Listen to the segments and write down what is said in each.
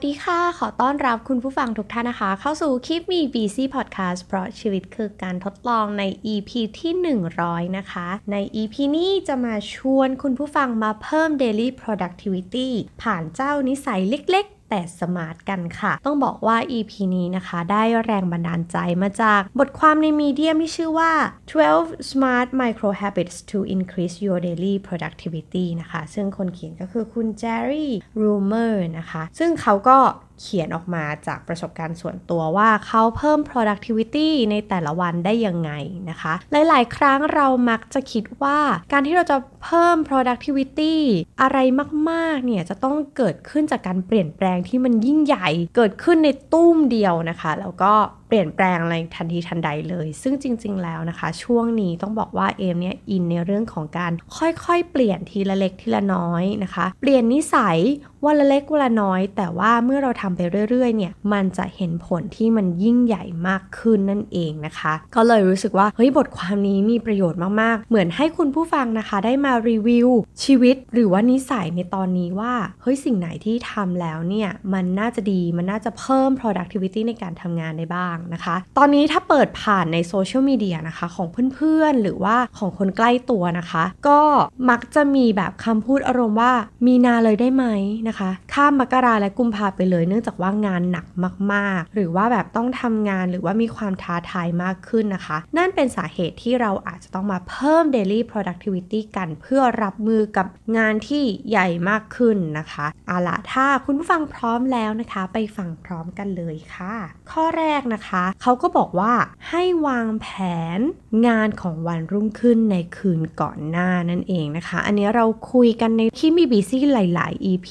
สวัสดีค่ะ ขอต้อนรับคุณผู้ฟังทุกท่านนะคะ เข้าสู่คลิปมี BC Podcast เพราะชีวิตคือการทดลองใน EP ที่ 100 นะคะ ใน EP นี้จะมาชวนคุณผู้ฟังมาเพิ่ม Daily Productivity ผ่านเจ้านิสัยเล็ก แต่ smart กันค่ะ ต้องบอกว่า EP นี้นะคะ ได้แรงบันดาลใจมาจากบทความใน Medium ที่ชื่อว่า 12 smart micro habits to increase your daily productivity นะคะ ซึ่งคนเขียนก็คือคุณ Jerry Rumer นะคะ ซึ่งเขาก็ เขียนออกมาจากประสบการณ์ส่วนตัวว่าเขาเพิ่ม productivity ในแต่ละวันได้ยังไงนะคะ หลาย ๆ ครั้งเรามักจะคิดว่าการที่เราจะเพิ่ม productivity อะไรมาก ๆ เนี่ยจะต้องเกิดขึ้นจากการเปลี่ยนแปลงที่มันยิ่งใหญ่ เกิดขึ้นในตุ้มเดียวนะคะ แล้วก็เปลี่ยนแปลงอะไรทันทีทันใดเลย ซึ่งจริง ๆ แล้วนะคะ ช่วงนี้ต้องบอกว่าเอมเนี่ยอินในเรื่องของการค่อยๆ เปลี่ยนทีละเล็กทีละน้อยนะคะ เปลี่ยนนิสัยวันละเล็กวันละน้อย แต่ว่าเมื่อเราทำไปเรื่อย ๆ เนี่ย มันจะเห็นผลที่มันยิ่งใหญ่มากขึ้นนั่นเองนะคะ ก็เลยรู้สึกว่าเฮ้ยบทความนี้มีประโยชน์มากๆ เหมือนให้คุณผู้ฟังนะคะ ได้มารีวิวชีวิตหรือว่านิสัยในตอนนี้ว่าเฮ้ยสิ่งไหนที่ทำแล้วเนี่ยมันน่าจะดีมันน่าจะเพิ่ม productivity ในการทำงานได้บ้างนะคะ ตอนนี้ถ้าเปิดผ่านในโซเชียลมีเดียนะคะของเพื่อนๆ หรือว่าของคนใกล้ตัวนะคะ ก็มักจะมีแบบคำพูดอารมณ์ว่ามีนาเลยได้ไหมนะคะ ข้ามมกราและกุมภาไปเลย เนื่องจากว่างานหนักมากๆ หรือว่าแบบต้องทำงานหรือว่ามีความท้าทายมากขึ้นนะคะ นั่นเป็นสาเหตุที่เราอาจจะต้องมาเพิ่ม daily productivity กันเพื่อรับมือกับงานที่ใหญ่มากขึ้นนะคะเอาละถ้าคุณผู้ฟังพร้อมแล้วนะคะ ไปฟังพร้อมกันเลยค่ะ ข้อแรกนะคะเขาก็บอกว่าให้วางแผนงานของวันรุ่งขึ้นในคืนก่อนหน้านั่นเองนะคะ อันนี้เราคุยกันในที่มีบีซี่หลาย ๆ EP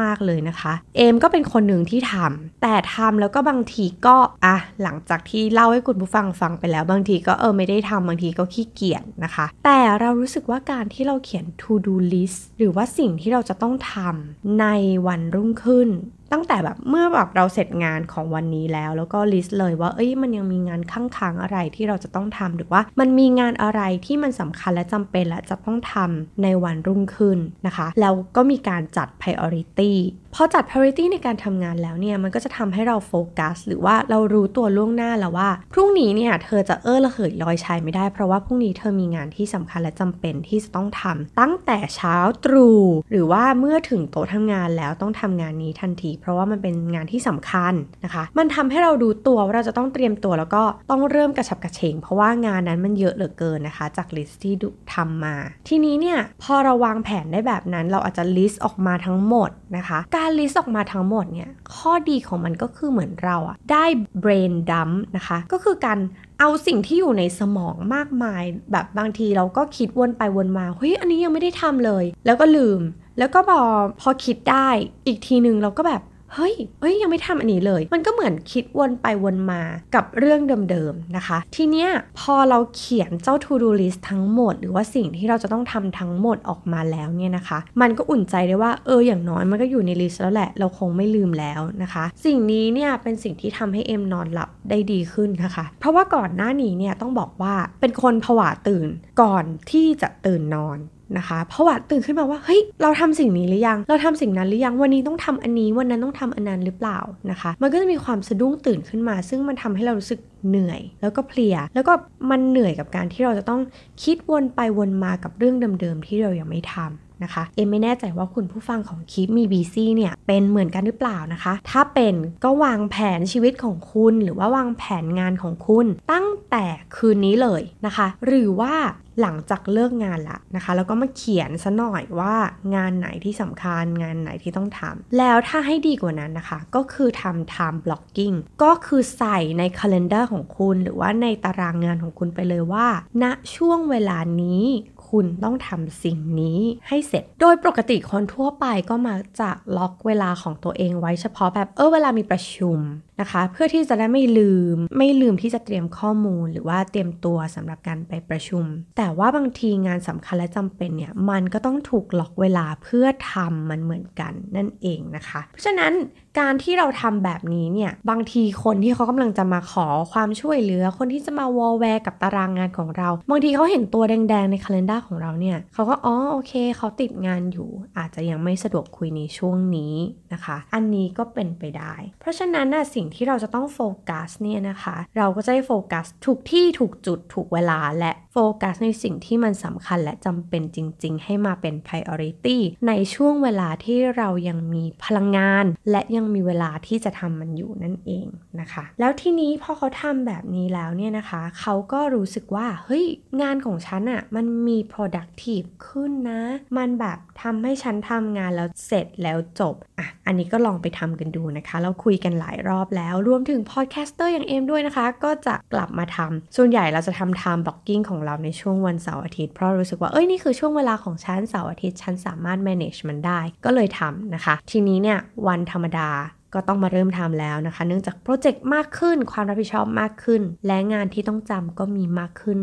มาก ๆ เลยนะคะ เอมก็เป็นคนหนึ่งที่ทำแต่ทำแล้วก็บางทีก็อะหลังจากที่เล่าให้คุณผู้ฟังฟังไปแล้ว บางทีก็เออไม่ได้ทำบางทีก็ขี้เกียจนะคะ แต่เรารู้สึกว่าการที่เราเขียน to do list หรือว่าสิ่งที่เราจะต้องทำในวันรุ่งขึ้นตั้งแต่แบบเมื่อแบบเราเสร็จงานของวันนี้แล้ว แล้วก็ลิสต์เลยว่าเอ้ยมันยังมีงานข้างค้างอะไรที่เราจะต้องทำหรือว่ามันมีงานอะไรที่มันสำคัญและจำเป็นและจะต้องทำในวันรุ่งขึ้นนะคะ แล้วก็มีการจัด priority พอจัด priority ในการทำงานแล้วเนี่ย มันก็จะทำให้เราโฟกัส หรือว่าเรารู้ตัวล่วงหน้าแล้วว่า พรุ่งนี้เนี่ย เธอจะเออระเหยลอยชายไม่ได้ เพราะว่าพรุ่งนี้เธอมีงานที่สำคัญและจำเป็นที่จะต้องทำตั้งแต่เช้าตรู่หรือว่าเมื่อถึงโต๊ะทำงานแล้วต้องทำงานนี้ทันที เพราะว่ามันเป็นงานที่สำคัญนะคะ มันทำให้เรารู้ตัวว่าเราจะต้องเตรียมตัวแล้วก็ต้องเริ่มกระฉับกระเฉง เพราะว่างานนั้นมันเยอะเหลือเกินนะคะ จาก list ที่ทำมา ทีนี้เนี่ยพอเราวางแผนได้แบบนั้น เราอาจจะ list ออกมาทั้งหมดนะคะการ list ออกมาทั้งหมดเนี่ยข้อดีของมันก็คือเหมือนเราอะได้ brain dump นะคะ ก็คือการเอาสิ่งที่อยู่ในสมองมากมาย แบบบางทีเราก็คิดวนไปวนมาเฮ้ยอันนี้ยังไม่ได้ทำเลย แล้วก็ลืม แล้วก็พอพอคิดได้อีกทีหนึ่งเราก็แบบ เฮ้ยเฮ้ย ยังไม่ทำอันนี้เลย มันก็เหมือนคิดวนไปวนมากับเรื่องเดิมๆนะคะ ทีเนี้ยพอเราเขียนเจ้า to do list ทั้งหมด หรือว่าสิ่งที่เราจะต้องทำทั้งหมดออกมาแล้วเนี่ยนะคะ มันก็อุ่นใจได้ว่าเอออย่างน้อยมันก็อยู่ในลิสต์แล้วแหละ เราคงไม่ลืมแล้วนะคะ สิ่งนี้เนี่ยเป็นสิ่งที่ทำให้เอ็มนอนหลับได้ดีขึ้นนะคะ เพราะว่าก่อนหน้านี้เนี่ยต้องบอกว่าเป็นคนผวาตื่นก่อนที่จะตื่นนอน นะคะ เพราะว่าตื่นขึ้นมาว่าเฮ้ยเราทำสิ่งนี้หรือยัง เราทำสิ่งนั้นหรือยังวันนี้ต้องทำอันนี้วันนั้นต้องทำอันนั้นหรือเปล่านะคะ มันก็จะมีความสะดุ้งตื่นขึ้นมา ซึ่งมันทำให้เรารู้สึกเหนื่อย แล้วก็เพลีย แล้วก็มันเหนื่อยกับการที่เราจะต้องคิดวนไปวนมากับเรื่องเดิมๆที่เรายังไม่ทำ นะคะ เอ็มไม่แน่ใจว่าคุณผู้ฟังของคลิปมี BC เนี่ยเป็นเหมือนกันหรือเปล่านะคะ ถ้าเป็นก็วางแผนชีวิตของคุณ หรือว่าวางแผนงานของคุณ ตั้งแต่คืนนี้เลยนะคะ หรือว่าหลังจากเลิกงานละนะคะ แล้วก็มาเขียนซะหน่อยว่างานไหนที่สำคัญงานไหนที่ต้องทำแล้วถ้าให้ดีกว่านั้นนะคะ ก็คือทำ time blocking ก็คือใส่ใน calendar ของคุณ หรือว่าในตารางงานของคุณไปเลยว่าณช่วงเวลานี้ คุณต้องทำสิ่งนี้ให้เสร็จ โดยปกติคนทั่วไปก็มักจะล็อกเวลาของตัวเองไว้เฉพาะแบบเออเวลามีประชุมนะคะ เพื่อที่จะได้ไม่ลืม ไม่ลืมที่จะเตรียมข้อมูล หรือว่าเตรียมตัวสำหรับการไปประชุม แต่ว่าบางทีงานสำคัญและจำเป็นเนี่ยมันก็ต้องถูกล็อกเวลาเพื่อทำมันเหมือนกันนั่นเองนะคะ เพราะฉะนั้น การที่เราทำแบบนี้เนี่ยบางทีคนที่เขากำลังจะมาขอความช่วยเหลือ คนที่จะมาวอลแวร์กับตารางงานของเรา บางทีเขาเห็นตัวแดงๆ ในคัล endar ของเราเนี่ยเขาก็อ๋อโอเคเขาติดงานอยู่ อาจจะยังไม่สะดวกคุยในช่วงนี้นะคะ อันนี้ก็เป็นไปได้ เพราะฉะนั้นนะสิ่งที่เราจะต้องโฟกัสเนี่ยนะคะ เราก็จะได้โฟกัสถูกที่ถูกจุดถูกเวลาและโฟกัสในสิ่งที่มันสำคัญและจำเป็นจริง ๆ ให้มาเป็น priority ในช่วงเวลาที่เรายังมีพลังงาน และยังมีเวลาที่จะทำมันอยู่นั่นเองนะคะ แล้วทีนี้พอเขาทำแบบนี้แล้วเนี่ยนะคะเขาก็รู้สึกว่าเฮ้ยงานของฉันอะมันมี productive ขึ้นนะ มันแบบทำให้ฉันทำงานแล้วเสร็จแล้วจบอะอันนี้ก็ลองไปทำกันดูนะคะ เราคุยกันหลายรอบแล้ว รวมถึง podcaster อย่างเอมด้วยนะคะ ก็จะกลับมาทำส่วนใหญ่เราจะทำ time blocking ของเราในช่วงวันเสาร์อาทิตย์เพราะรู้สึกว่าเอ้ยนี่คือช่วงเวลาของฉันเสาร์อาทิตย์ฉันสามารถ manage มันได้ก็เลยทำนะคะ ทีนี้เนี่ยวันธรรมดา ก็ต้องมาเริ่มทำแล้วนะคะ เนื่องจากโปรเจกต์มากขึ้น ความรับผิดชอบมากขึ้น และงานที่ต้องจำก็มีมากขึ้น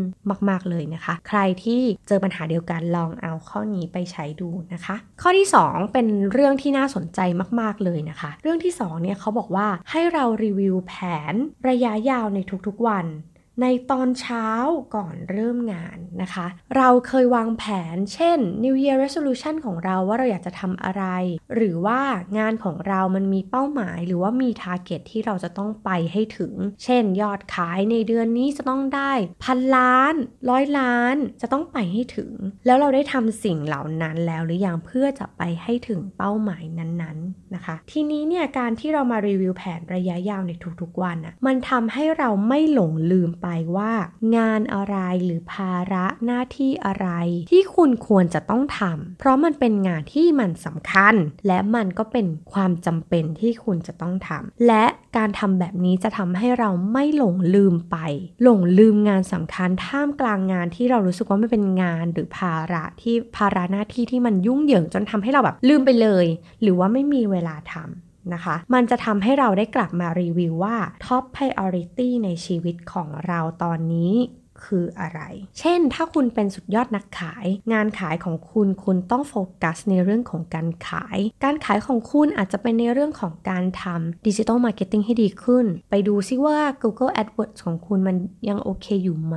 มาก ๆ เลยนะคะ ใครที่เจอปัญหาเดียวกันลองเอาข้อนี้ไปใช้ดูนะคะ ข้อที่ 2 เป็นเรื่องที่น่าสนใจมาก ๆ เลยนะคะ เรื่องที่2เนี่ยเขาบอกว่าให้เรารีวิวแผนระยะยาวในทุกๆวัน ในตอนเช้าก่อนเริ่มงานนะคะ เราเคยวางแผน เช่น New Year Resolution ของเราว่าเราอยากจะทำอะไร หรือว่างานของเรามันมีเป้าหมาย หรือว่ามี Target ที่เราจะต้องไปให้ถึง เช่น ยอดขายในเดือนนี้จะต้องได้พันล้านร้อยล้านจะต้องไปให้ถึง แล้วเราได้ทำสิ่งเหล่านั้นแล้วหรือยังเพื่อจะไปให้ถึงเป้าหมายนั้นๆนะคะ ทีนี้เนี่ยการที่เรามารีวิวแผนระยะยาวในทุกๆวันอะมันทำให้เราไม่หลงลืมไปว่า งานอะไรหรือภาระหน้าที่อะไร ที่คุณควรจะต้องทำเพราะมันเป็นงานที่มันสำคัญ และมันก็เป็นความจำเป็นที่คุณจะต้องทำและการทำแบบนี้จะทำให้เราไม่หลงลืมไป หลงลืมงานสำคัญท่ามกลางงานที่เรารู้สึกว่าไม่เป็นงานหรือภาระที่ภาระหน้าที่ที่มันยุ่งเหยิงจนทำให้เราแบบลืมไปเลย หรือว่าไม่มีเวลาทำ นะคะ มันจะทำให้เราได้กลับมารีวิวว่า Top Priority ในชีวิตของเราตอนนี้คืออะไร เช่น ถ้าคุณเป็นสุดยอดนักขาย งานขายของคุณ คุณต้องโฟกัสในเรื่องของการขาย การขายของคุณอาจจะเป็นในเรื่องของการทำ digital marketing ให้ดีขึ้น ไปดูซิว่า Google AdWords ของคุณมันยังโอเคอยู่ไหม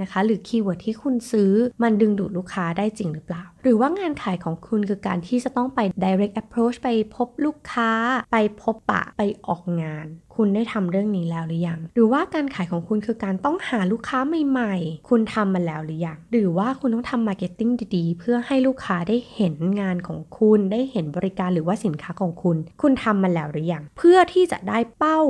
นะคะ หรือ keyword ที่คุณซื้อมันดึงดูดลูกค้าได้จริงหรือเปล่า หรือว่างานขายของคุณคือการที่จะต้องไป direct approach ไปพบลูกค้า ไปพบปะไปออกงาน คุณได้ทำเรื่องนี้แล้วหรือยัง หรือว่าการขายของคุณคือการต้องหาลูกค้าใหม่ ๆ คุณทำมาแล้วหรือยัง หรือว่าคุณต้องทำ marketing ดีๆ เพื่อให้ลูกค้าได้เห็นงานของคุณ ได้เห็นบริการหรือว่าสินค้าของคุณ คุณทำมาแล้วหรือยัง เพื่อที่จะได้เป้า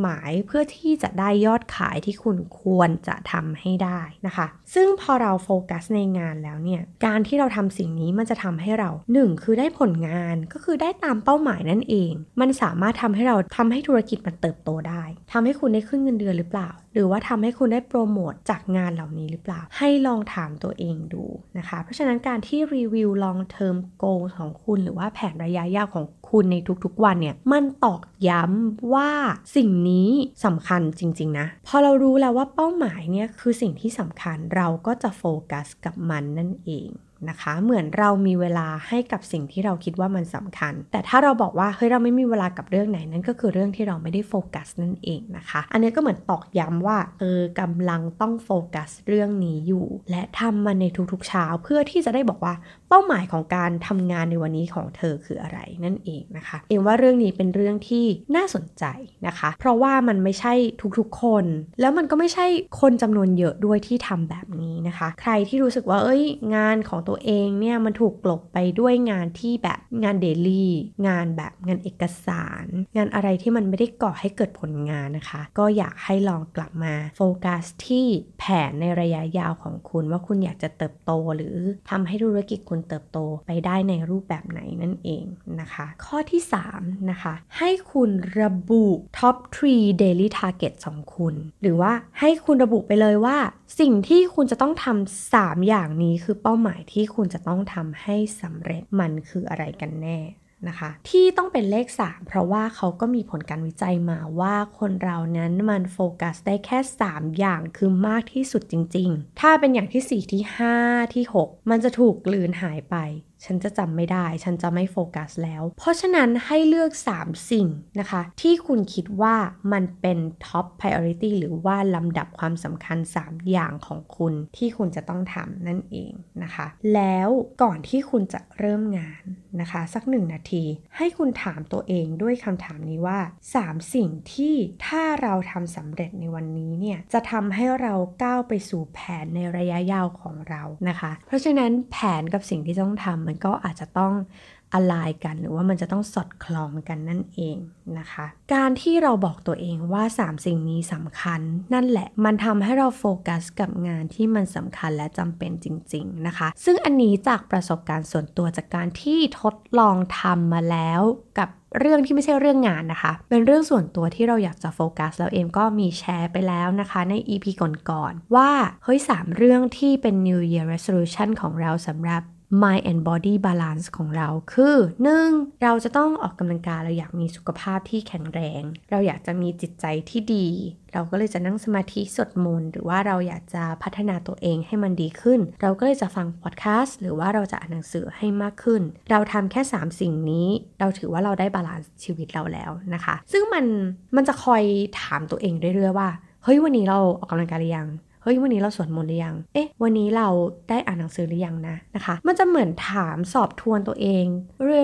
หมายเพื่อที่จะได้ยอดขายที่คุณควรจะทำให้ได้นะคะ ซึ่งพอเราโฟกัสในงานแล้วเนี่ย การที่เราทำสิ่งนี้มันจะทำให้เรา1คือได้ผลงานก็คือได้ตามเป้าหมายนั่นเอง มันสามารถทำให้เราทำให้ธุรกิจมันเติบโตได้ทำให้คุณได้ขึ้นเงินเดือนหรือเปล่า หรือว่าทำให้คุณได้โปรโมทจากงานเหล่านี้หรือเปล่า ให้ลองถามตัวเองดูนะคะ เพราะฉะนั้นการที่รีวิว long term goal ของคุณหรือว่าแผนระยะยาวของคุณในทุกๆวันเนี่ยมันตอกย้ำว่าสิ่งนี้สำคัญจริง ๆ นะ พอเรารู้แล้วว่าเป้าหมายเนี่ยคือสิ่งที่สำคัญเราก็จะโฟกัสกับมันนั่นเอง นะคะ เหมือนเรามีเวลาให้กับสิ่งที่เราคิดว่ามันสำคัญ แต่ถ้าเราบอกว่าเฮ้ยเราไม่มีเวลากับเรื่องไหนนั่นก็คือเรื่องที่เราไม่ได้โฟกัสนั่นเองนะคะ อันนี้ก็เหมือนตอกย้ำว่าเออกำลังต้องโฟกัสเรื่องนี้อยู่ และทำมันในทุกๆเช้าเพื่อที่จะได้บอกว่าเป้าหมายของการทำงานในวันนี้ของเธอคืออะไรนั่นเองนะคะ เองว่าเรื่องนี้เป็นเรื่องที่น่าสนใจนะคะ เพราะว่ามันไม่ใช่ทุกๆคน แล้วมันก็ไม่ใช่คนจำนวนเยอะด้วยที่ทำแบบนี้นะคะ ใครที่รู้สึกว่าเอ้ยงานของตัวเองเนี่ยมันถูกกลบไปด้วยงานที่แบบงานเดลี่งานแบบงานเอกสาร งานอะไรที่มันไม่ได้ก่อให้เกิดผลงานนะคะ ก็อยากให้ลองกลับมาโฟกัสที่แผนในระยะยาวของคุณว่าคุณอยากจะเติบโตหรือทำให้ธุรกิจคุณเติบโตไปได้ในรูปแบบไหนนั่นเองนะคะ ข้อที่ 3 นะคะ ให้คุณระบุ top 3 daily target ของคุณ หรือว่าให้คุณระบุไปเลยว่า สิ่งที่คุณจะต้องทำ3อย่างนี้คือเป้าหมายที่ที่คุณจะต้องทำให้สำเร็จมันคืออะไรกันแน่นะคะที่ต้องเป็นเลข 3 เพราะว่าเขาก็มีผลการวิจัยมาว่าคนเรานั้นมันโฟกัสได้แค่ 3 อย่างคือมากที่สุดจริง ๆ ถ้าเป็นอย่างที่ 4 ที่ 5 ที่ 6 มันจะถูกกลืนหายไป ฉันจะจำไม่ได้ ฉันจะไม่โฟกัสแล้ว เพราะฉะนั้นให้เลือก 3 สิ่งนะคะ ที่คุณคิดว่ามันเป็นท็อป priority หรือว่าลำดับความสำคัญ 3 อย่างของคุณที่คุณจะต้องทำนั่นเองนะคะ แล้วก่อนที่คุณจะเริ่มงานนะคะ สักหนึ่งนาที ให้คุณถามตัวเองด้วยคำถามนี้ว่า 3 สิ่งที่ถ้าเราทำสำเร็จในวันนี้เนี่ยจะทำให้เราก้าวไปสู่แผนในระยะยาวของเรานะคะ เพราะฉะนั้นแผนกับสิ่งที่ต้องทำมันก็อาจจะต้องอะไรกันหรือว่ามันจะต้องสอดคล้องกันนั่นเองนะคะ การที่เราบอกตัวเองว่า 3 สิ่งนี้สำคัญ นั่นแหละมันทำให้เราโฟกัสกับงานที่มันสำคัญและจำเป็นจริง ๆนะคะ ซึ่งอันนี้จากประสบการณ์ส่วนตัวจากการที่ทดลองทำมาแล้วกับเรื่องที่ไม่ใช่เรื่องงานนะคะ เป็นเรื่องส่วนตัวที่เราอยากจะโฟกัสแล้วเอมก็มีแชร์ไปแล้วนะคะ ใน EP ก่อนๆว่าเฮ้ย3เรื่องที่เป็น New Year Resolution ของเราสำหรับ mind and body balance ของเราคือ 1. เราจะต้องออกกำลังกายเราอยากมีสุขภาพที่แข็งแรง เราอยากจะมีจิตใจที่ดี เราก็เลยจะนั่งสมาธิสวดมนต์หรือว่าเราอยากจะพัฒนาตัวเองให้มันดีขึ้น เราก็เลยจะฟังพอดแคสต์หรือว่าเราจะอ่านหนังสือให้มากขึ้น เราทำแค่ 3 สิ่งนี้ เราถือว่าเราได้ balance ชีวิตเราแล้วนะคะ ซึ่งมันมันจะคอยถามตัวเองเรื่อยๆว่าเเฮ้ยวันนี้เราออกกำลังกายหรือยัง ฮ้ยวันนี้เราสวดมนต์หรือยัง เอ๊ะ วันนี้เราได้อ่านหนังสือหรือยังนะนะคะ มันจะเหมือนถามสอบทวนตัวเอง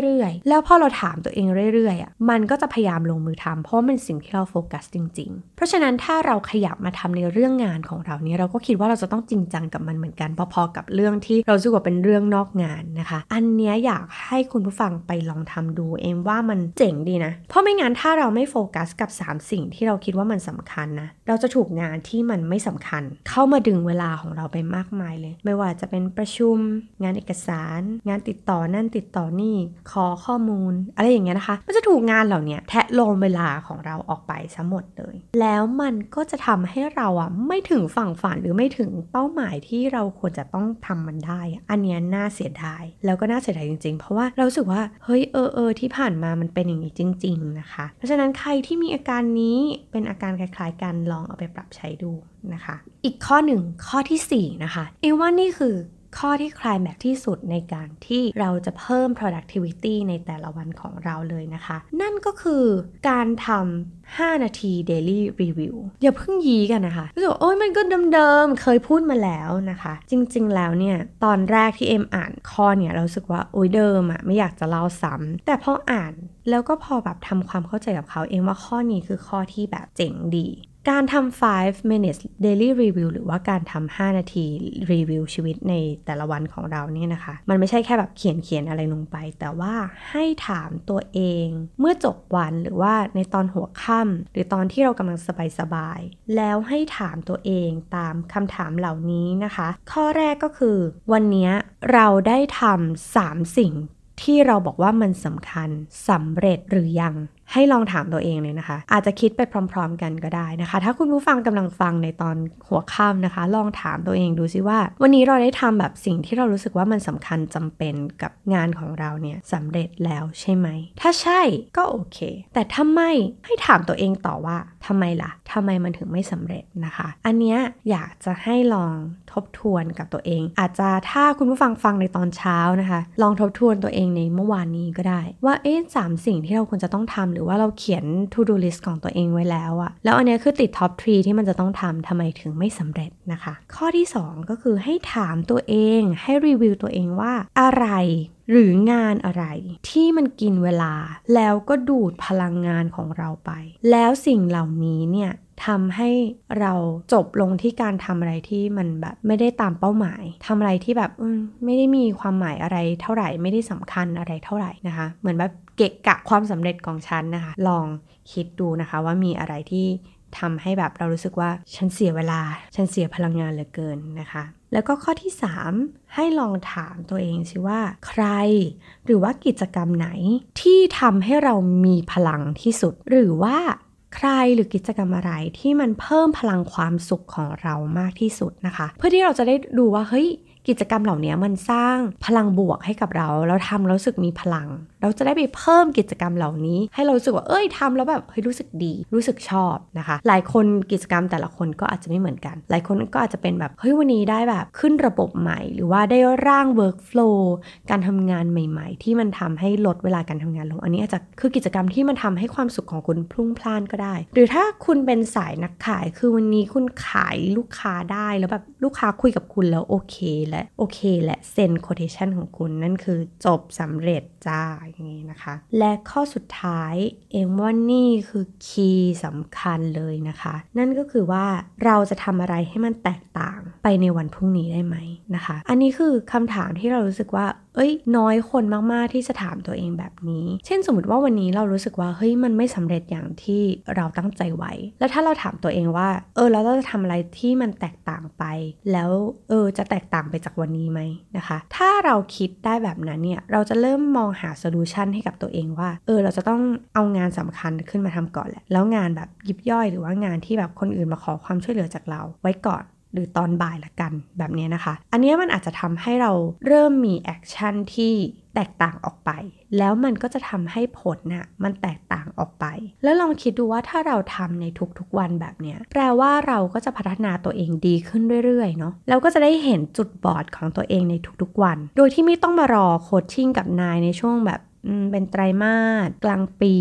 เรื่อยๆ แล้วพอเราถามตัวเองเรื่อยๆอะมันก็จะพยายามลงมือทำเพราะมันสิ่งที่เราโฟกัสจริง ๆ เพราะฉะนั้นถ้าเราขยับมาทำในเรื่องงานของเรานี่เราก็คิดว่าเราจะต้องจริงจังกับมันเหมือนกันพอๆกับเรื่องที่เรารู้สึกว่าเป็นเรื่องนอกงานนะคะ อันเนี้ยอยากให้คุณผู้ฟังไปลองทำดูเองว่ามันเจ๋งดีนะ เพราะไม่งั้นถ้าเราไม่โฟกัสกับ 3 สิ่งที่เราคิดว่ามันสำคัญนะเราจะถูกงานที่มันไม่สำคัญเข้ามาดึงเวลาของเราไปมากมายเลย ไม่ว่าจะเป็นประชุม งานเอกสาร งานติดต่อนั่นติดต่อนี่ขอข้อมูล อะไรอย่างเงี้ยนะคะมันจะถูกงานเหล่านี้แทะโลมเวลาของเราออกไปซะหมดเลย แล้วมันก็จะทำให้เราอะไม่ถึงฝั่งฝันหรือไม่ถึงเป้าหมายที่เราควรจะต้องทำมันได้ อันนี้น่าเสียดาย แล้วก็น่าเสียดายจริง ๆ เพราะว่าเราสึกว่าเฮ้ยเออเออที่ผ่านมามันเป็นอย่างนี้จริง ๆ นะคะ เพราะฉะนั้นใครที่มีอาการนี้เป็นอาการคล้าย ๆ กันลองเอาไปปรับใช้ดู นะคะ อีกข้อหนึ่งข้อที่ 4 นะคะ เอว่านี่คือข้อที่คลายแม็กที่สุดในการที่เราจะเพิ่ม productivity ในแต่ละวันของเราเลยนะคะ นั่นก็คือการทำ 5 นาที daily review อย่าเพิ่งยีกันนะคะรู้สึกโอ้ยมันก็เดิมๆ เคยพูดมาแล้วนะคะ จริงๆ แล้วเนี่ย ตอนแรกที่เอ็มอ่านข้อเนี่ย เราสึกว่า โอ้ยเดิมอะไม่อยากจะเล่าซ้ำ แต่พออ่านแล้วก็พอแบบทำความเข้าใจกับเขาเองว่าข้อนี้คือข้อที่แบบเจ๋งดี การทำ5 minutes daily review หรือว่าการทำ5นาทีรีวิวชีวิตในแต่ละวันของเราเนี่ยนะคะ มันไม่ใช่แค่แบบเขียนเขียนอะไรลงไป แต่ว่าให้ถามตัวเอง เมื่อจบวันหรือว่าในตอนหัวค่ำหรือตอนที่เรากำลังสบายๆแล้วให้ถามตัวเองตามคำถามเหล่านี้นะคะ ข้อแรกก็คือ วันนี้เราได้ทำสามสิ่งที่เราบอกว่ามันสำคัญสำเร็จหรือยัง ให้ลองถามตัวเองเลยนะคะ อาจจะคิดไปพร้อม ๆ กันก็ได้นะคะ ถ้าคุณผู้ฟังกำลังฟังในตอนหัวค่ำนะคะ ลองถามตัวเองดูซิว่า วันนี้เราได้ทำแบบสิ่งที่เรารู้สึกว่ามันสำคัญจำเป็นกับงานของเราเนี่ยสำเร็จแล้วใช่ไหม ถ้าใช่ก็โอเค แต่ถ้าไม่ให้ถามตัวเองต่อว่าทำไมล่ะทำไมมันถึงไม่สำเร็จนะคะ อันเนี้ยอยากจะให้ลองทบทวนกับตัวเอง อาจจะถ้าคุณผู้ฟังฟังในตอนเช้านะคะ ลองทบทวนตัวเองในเมื่อวานนี้ก็ได้ ว่าเอ๊ะสามสิ่งที่เราควรจะต้องทำหรือว่าเราเขียน to do list ของตัวเองไว้แล้วอะแล้วอันนี้คือติดท็อปทรีที่มันจะต้องทำทำไมถึงไม่สำเร็จนะคะ ข้อที่ 2 ก็คือให้ถามตัวเองให้รีวิวตัวเองว่าอะไรหรืองานอะไรที่มันกินเวลา แล้วก็ดูดพลังงานของเราไป แล้วสิ่งเหล่านี้เนี่ยทำให้เราจบลงที่การทำอะไรที่มันแบบไม่ได้ตามเป้าหมายทำอะไรที่แบบไม่ได้มีความหมายอะไรเท่าไหร่ ไม่ได้สำคัญอะไรเท่าไหร่นะคะ เหมือนแบบ เกะกะความสำเร็จของฉันนะคะ ลองคิดดูนะคะว่ามีอะไรที่ทำให้แบบเรารู้สึกว่าฉันเสียเวลา ฉันเสียพลังงานเหลือเกินนะคะ แล้วก็ข้อที่ 3 ให้ลองถามตัวเองสิว่าใคร หรือว่ากิจกรรมไหนที่ทำให้เรามีพลังที่สุด หรือว่าใครหรือกิจกรรมอะไรที่มันเพิ่มพลังความสุขของเรามากที่สุดนะคะ เพื่อที่เราจะได้ดูว่าเฮ้ยกิจกรรมเหล่านี้มันสร้างพลังบวกให้กับเราเราทำเราสึกมีพลัง เราจะได้ไปเพิ่มกิจกรรมเหล่านี้ ให้เรารู้สึกว่าเอ้ยทำแล้วแบบเฮ้ยรู้สึกดี รู้สึกชอบนะคะ หลายคนกิจกรรมแต่ละคนก็อาจจะไม่เหมือนกัน หลายคนก็อาจจะเป็นแบบเฮ้ยวันนี้ได้แบบขึ้นระบบใหม่ หรือว่าได้ร่าง workflow การทำงานใหม่ ๆ ที่มันทำให้ลดเวลาการทำงานลง อันนี้อาจจะคือกิจกรรมที่มันทำให้ความสุขของคุณพลุ่งพล่านก็ได้ หรือถ้าคุณเป็นสายนักขาย คือวันนี้คุณขายลูกค้าได้แล้วแบบลูกค้าคุยกับคุณแล้วโอเคและโอเคและเซ็น quotation ของคุณนั่นคือจบสำเร็จจ้าอย่างนี้นะคะ และข้อสุดท้ายเอ็มว่านี่คือคีย์สำคัญเลยนะคะ นั่นก็คือว่าเราจะทำอะไรให้มันแตกต่างไปในวันพรุ่งนี้ได้ไหมนะคะ อันนี้คือคำถามที่เรารู้สึกว่าเอ้ยน้อยคนมากๆที่จะถามตัวเองแบบนี้ เช่นสมมติว่าวันนี้เรารู้สึกว่าเฮ้ยมันไม่สำเร็จอย่างที่เราตั้งใจไว้ แล้วถ้าเราถามตัวเองว่า เออแล้วเราจะทำอะไรที่มันแตกต่างไป แล้วเออจะแตกต่างไปจากวันนี้ไหมนะคะ ถ้าเราคิดได้แบบนั้นเนี่ยเราจะเริ่มมองหาโซลูชันให้กับตัวเองว่า เออ เราจะต้องเอางานสำคัญขึ้นมาทำก่อนแหละ แล้วงานแบบยิบย่อยหรือว่างานที่แบบคนอื่นมาขอความช่วยเหลือจากเราไว้ก่อน หรือตอนบ่ายละกันแบบนี้นะคะ อันนี้มันอาจจะทำให้เราเริ่มมี action ที่แตกต่างออกไป แล้วมันก็จะทำให้ผลน่ะมันแตกต่างออกไป แล้วลองคิดดูว่าถ้าเราทำในทุกๆวันแบบนี้แปลว่าเราก็จะพัฒนาตัวเองดีขึ้นเรื่อยๆเนาะเราก็จะได้เห็นจุดบอดของตัวเองในทุกๆวัน โดยที่ไม่ต้องมารอ coaching กับนายในช่วงแบบ เป็นไตรมาสกลางปี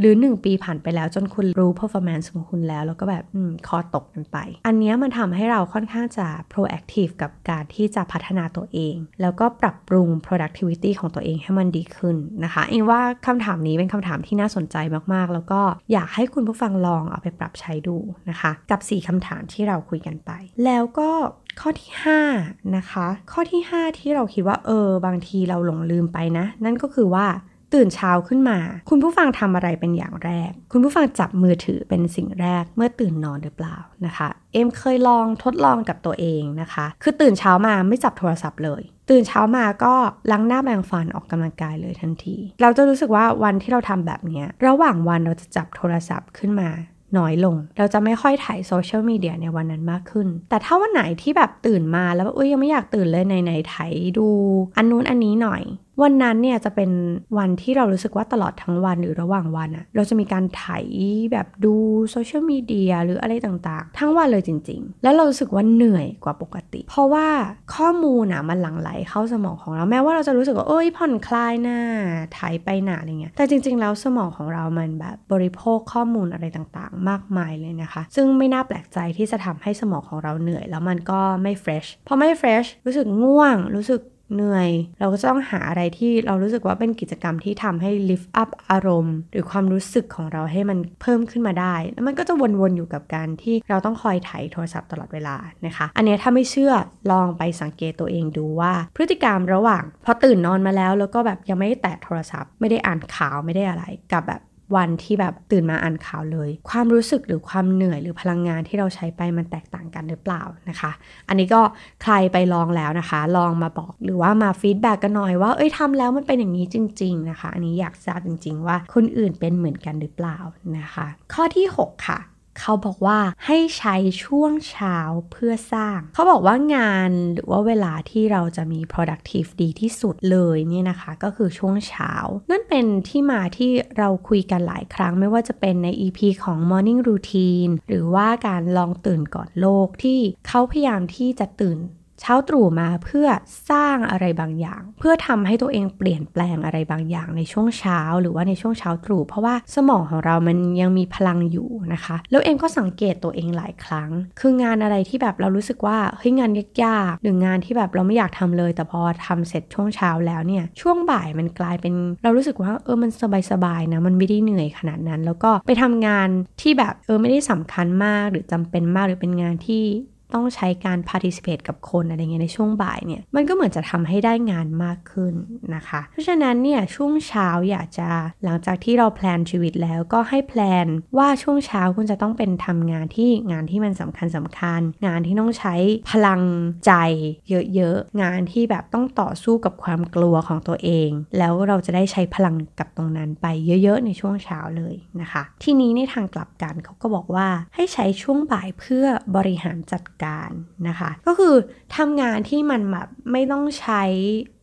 หรือ 1 ปีผ่านไปแล้วจนคุณรู้ performance ของคุณแล้ว แล้วก็แบบอคอตกกันไป อันนี้มันทำให้เราค่อนข้างจะ proactive กับการที่จะพัฒนาตัวเอง แล้วก็ปรับปรุง productivity ของตัวเองให้มันดีขึ้นนะคะเองว่าคำถามนี้เป็นคำถามที่น่าสนใจมากๆ แล้วก็อยากให้คุณผู้ฟังลองเอาไปปรับใช้ดูนะคะ กับ 4คำถามที่เราคุยกันไป แล้วก็ข้อที่ 5 นะคะ ข้อที่ 5 ที่เราคิดว่าเออบางทีเราหลงลืมไปนะ นั่นก็คือว่า ตื่นเช้าขึ้นมา คุณผู้ฟังทำอะไรเป็นอย่างแรก คุณผู้ฟังจับมือถือเป็นสิ่งแรกเมื่อตื่นนอนหรือเปล่านะคะ เอ็มเคยลองทดลองกับตัวเองนะคะ คือตื่นเช้ามาไม่จับโทรศัพท์เลย ตื่นเช้ามาก็ล้างหน้าแปรงฟันออกกำลังกายเลยทันที เราจะรู้สึกว่าวันที่เราทำแบบนี้ระหว่างวันเราจะจับโทรศัพท์ขึ้นมาน้อยลง เราจะไม่ค่อยถ่ายโซเชียลมีเดียในวันนั้นมากขึ้น แต่ถ้าวันไหนที่แบบตื่นมาแล้วอุ้ยยังไม่อยากตื่นเลยไหนๆถ่ายดูอันนู้นอันนี้หน่อย วันนั้นเนี่ยจะเป็นวันที่เรารู้สึกว่าตลอดทั้งวันหรือระหว่างวันอะเราจะมีการถ่ายแบบดูโซเชียลมีเดียหรืออะไรต่างๆ ทั้งวันเลยจริง ๆ แล้วเรารู้สึกว่าเหนื่อยกว่าปกติ เพราะว่าข้อมูลอะมันหลั่งไหลเข้าสมองของเราแม้ว่าเราจะรู้สึกว่าเอ้ยผ่อนคลายหน้าถ่ายไปหนาอะไรเงี้ยแต่จริง ๆ แล้วสมองของเรามันแบบบริโภคข้อมูลอะไรต่างๆ มากมายเลยนะคะ ซึ่งไม่น่าแปลกใจที่จะทำให้สมองของเราเหนื่อย แล้วมันก็ไม่เฟรชพอไม่เฟรชรู้สึกง่วงรู้สึก เหนื่อย เราก็จะต้องหาอะไรที่เรารู้สึกว่าเป็นกิจกรรมที่ทำให้ lift up อารมณ์ หรือความรู้สึกของเราให้มันเพิ่มขึ้นมาได้ แล้วมันก็จะวนๆอยู่กับการที่เราต้องคอยถ่ายโทรศัพท์ตลอดเวลานะคะ อันนี้ถ้าไม่เชื่อลองไปสังเกตตัวเองดูว่า พฤติกรรมระหว่างพอตื่นนอนมาแล้ว แล้วก็แบบยังไม่ได้แตะโทรศัพท์ ไม่ได้อ่านข่าวไม่ได้อะไรกับแบบ วันที่แบบตื่นมาอ่านข่าวเลย ความรู้สึกหรือความเหนื่อยหรือพลังงานที่เราใช้ไปมันแตกต่างกันหรือเปล่านะคะ อันนี้ก็ใครไปลองแล้วนะคะ ลองมาบอกหรือว่ามา feedback กันหน่อยว่าเอ้ยทำแล้วมันเป็นอย่างนี้จริง ๆ นะคะ อันนี้อยากทราบจริง ๆ ว่าคนอื่นเป็นเหมือนกันหรือเปล่านะคะ ข้อที่ 6 ค่ะ เขาบอกว่าให้ใช้ช่วงเช้าเพื่อสร้าง เขาบอกว่างานหรือว่าเวลาที่เราจะมี productive ดีที่สุดเลยเนี่ยนะคะ ก็คือช่วงเช้า นั่นเป็นที่มาที่เราคุยกันหลายครั้งไม่ว่าจะเป็นใน EP ของ morning routine หรือว่าการลองตื่นก่อนโลกที่เขาพยายามที่จะตื่น เช้าตรู่มาเพื่อสร้างอะไรบางอย่าง เพื่อทำให้ตัวเองเปลี่ยนแปลงอะไรบางอย่างในช่วงเช้า หรือว่าในช่วงเช้าตรู่เพราะว่าสมองของเรามันยังมีพลังอยู่นะคะ แล้วเอ็มก็สังเกตตัวเองหลายครั้ง คืองานอะไรที่แบบเรารู้สึกว่าเฮ้ยงานยากๆหรืองานที่แบบเราไม่อยากทำเลย แต่พอทำเสร็จช่วงเช้าแล้วเนี่ยช่วงบ่ายมันกลายเป็นเรารู้สึกว่าเออมันสบายๆนะมันไม่ได้เหนื่อยขนาดนั้น แล้วก็ไปทำงานที่แบบเออไม่ได้สำคัญมากหรือจำเป็นมากหรือเป็นงานที่ ต้องใช้การ participate กับคนอะไรเงี้ยในช่วงบ่ายเนี่ยมันก็เหมือนจะทำให้ได้งานมากขึ้นนะคะ เพราะฉะนั้นเนี่ยช่วงเช้าอยากจะหลังจากที่เราแพลนชีวิตแล้วก็ให้แพลนว่าช่วงเช้าคุณจะต้องเป็นทำงานที่งานที่มันสำคัญสำคัญ งานที่ต้องใช้พลังใจเยอะๆ งานที่แบบต้องต่อสู้กับความกลัวของตัวเอง แล้วเราจะได้ใช้พลังกับตรงนั้นไปเยอะๆ ในช่วงเช้าเลยนะคะ ทีนี้ในทางกลับกันเขาก็บอกว่าให้ใช้ช่วงบ่ายเพื่อบริหารจัดการนะคะ ก็คือทำงานที่มันแบบไม่ต้องใช้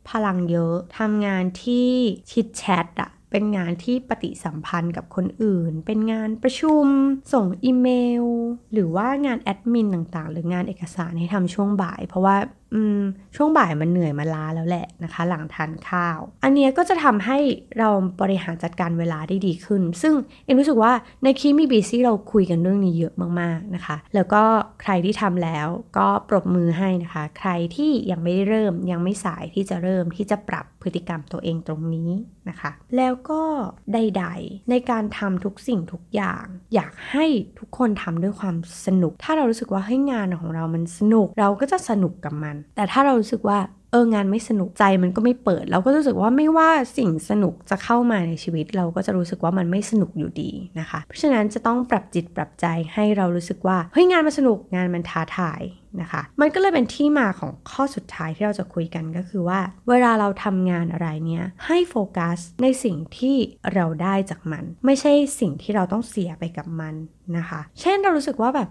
พลังเยอะทำงานที่ชิดแชทอะเป็นงานที่ปฏิสัมพันธ์กับคนอื่น เป็นงานประชุม ส่งอีเมล หรือว่างานแอดมินต่างๆ หรืองานเอกสารให้ทำช่วงบ่าย เพราะว่าช่วงบ่ายมันเหนื่อยมาล้าแล้วแหละนะคะ หลังทานข้าว อันนี้ก็จะทำให้เราบริหารจัดการเวลาได้ดีขึ้น ซึ่งเอ็นรู้สึกว่าในคีมีบีซี่เราคุยกันเรื่องนี้เยอะมากๆนะคะ แล้วก็ใครที่ทำแล้วก็ปรบมือให้นะคะ ใครที่ยังไม่ได้เริ่มยังไม่สายที่จะเริ่มที่จะปรับพฤติกรรมตัวเองตรงนี้นะคะ แล้วก็ใดๆในการทำทุกสิ่งทุกอย่าง อยากให้ทุกคนทำด้วยความสนุก ถ้าเรารู้สึกว่าให้งานของเรามันสนุก เราก็จะสนุกกับมันแต่ถ้าเรารู้สึกว่าเอองานไม่สนุกใจมันก็ไม่เปิด เราก็รู้สึกว่าไม่ว่าสิ่งสนุกจะเข้ามาในชีวิต เราก็จะรู้สึกว่ามันไม่สนุกอยู่ดีนะคะ เพราะฉะนั้นจะต้องปรับจิตปรับใจให้เรารู้สึกว่าเฮ้ยงานมันสนุกงานมันท้าทายนะคะ มันก็เลยเป็นที่มาของข้อสุดท้ายที่เราจะคุยกันก็คือว่า เวลาเราทำงานอะไรเนี่ยให้โฟกัสในสิ่งที่เราได้จากมัน ไม่ใช่สิ่งที่เราต้องเสียไปกับมันนะคะ เช่นเรารู้สึกว่าแบบ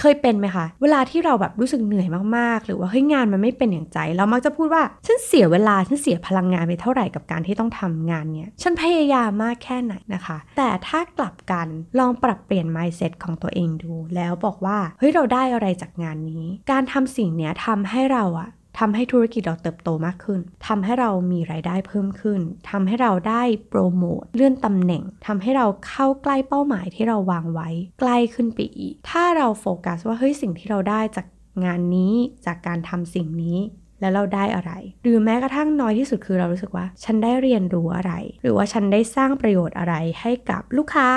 เคยเป็นไหมคะ เวลาที่เราแบบรู้สึกเหนื่อยมากๆ หรือว่าเฮ้ยงานมันไม่เป็นอย่างใจ เรามักจะพูดว่าฉันเสียเวลาฉันเสียพลังงานไปเท่าไหร่กับการที่ต้องทำงานเนี่ยฉันพยายามมากแค่ไหนนะคะ แต่ถ้ากลับกันลองปรับเปลี่ยน mindset ของตัวเองดู แล้วบอกว่าเฮ้ยเราได้อะไรจากงานนี้การทำสิ่งนี้ทำให้เราอะทำให้ธุรกิจเราเติบโตมากขึ้น ทำให้เรามีรายได้เพิ่มขึ้น ทำให้เราได้โปรโมทเลื่อนตำแหน่ง ทำให้เราเข้าใกล้เป้าหมายที่เราวางไว้ ใกล้ขึ้นไปอีก ถ้าเราโฟกัสว่าเฮ้ยสิ่งที่เราได้จากงานนี้จากการทำสิ่งนี้ แล้วเราได้อะไร หรือแม้กระทั่งน้อยที่สุดคือเรารู้สึกว่า ฉันได้เรียนรู้อะไร หรือว่าฉันได้สร้างประโยชน์อะไรให้กับลูกค้า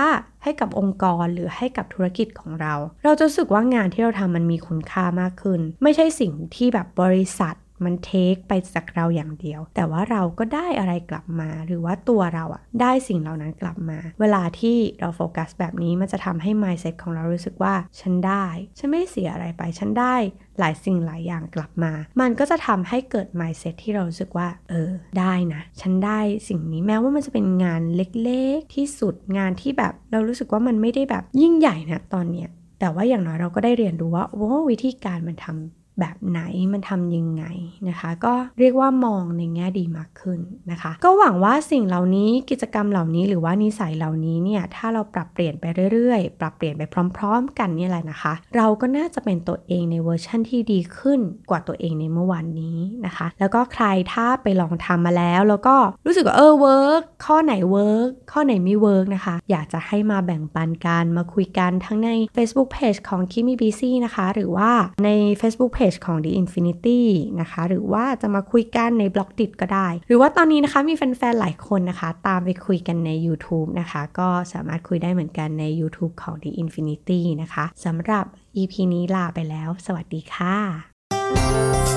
ให้กับองค์กรหรือให้กับธุรกิจของเรา เราจะรู้สึกว่างานที่เราทำมันมีคุณค่ามากขึ้น ไม่ใช่สิ่งที่แบบบริษัท มันเทคไปจากเราอย่างเดียว แต่ว่าเราก็ได้อะไรกลับมา หรือว่าตัวเราอะได้สิ่งเหล่านั้นกลับมา เวลาที่เราโฟกัสแบบนี้มันจะทำให้ mindset ของเรารู้สึกว่า ฉันได้ ฉันไม่เสียอะไรไป ฉันได้หลายสิ่งหลายอย่างกลับมา มันก็จะทำให้เกิด mindset ที่เรารู้สึกว่า เออ ได้นะ ฉันได้สิ่งนี้แม้ว่ามันจะเป็นงานเล็กๆ ที่สุดงานที่แบบเรารู้สึกว่ามันไม่ได้แบบยิ่งใหญ่นะตอนเนี้ยแต่ว่าอย่างน้อยเราก็ได้เรียนรู้ว่าโอ้วิธีการมันทำ แบบไหนมันทำยังไงนะคะ ก็เรียกว่ามองในแง่ดีมากขึ้นนะคะ ก็หวังว่าสิ่งเหล่านี้กิจกรรมเหล่านี้หรือว่านิสัยเหล่านี้เนี่ยถ้าเราปรับเปลี่ยนไปเรื่อยๆ ปรับเปลี่ยนไปพร้อม ๆ กันนี่แหละนะคะ เราก็น่าจะเป็นตัวเองในเวอร์ชั่นที่ดีขึ้นกว่าตัวเองในเมื่อวานนี้นะคะ แล้วก็ใครถ้าไปลองทำมาแล้ว แล้วก็รู้สึกว่าเออ work ข้อไหน work ข้อไหนไม่ work นะคะ อยากจะให้มาแบ่งปันกันมาคุยกันทั้งใน Facebook Page ของ Kimi BC นะคะ หรือว่าใน Facebook Page ของ The Infinity นะคะ หรือว่าจะมาคุยกันในบล็อกดิก็ได้ หรือว่าตอนนี้นะคะมีแฟนๆ หลายคนนะคะ ตามไปคุยกันใน YouTube นะคะ ก็สามารถคุยได้เหมือนกันใน YouTube ของ The Infinity นะคะสำหรับ EP นี้ลาไปแล้ว สวัสดีค่ะ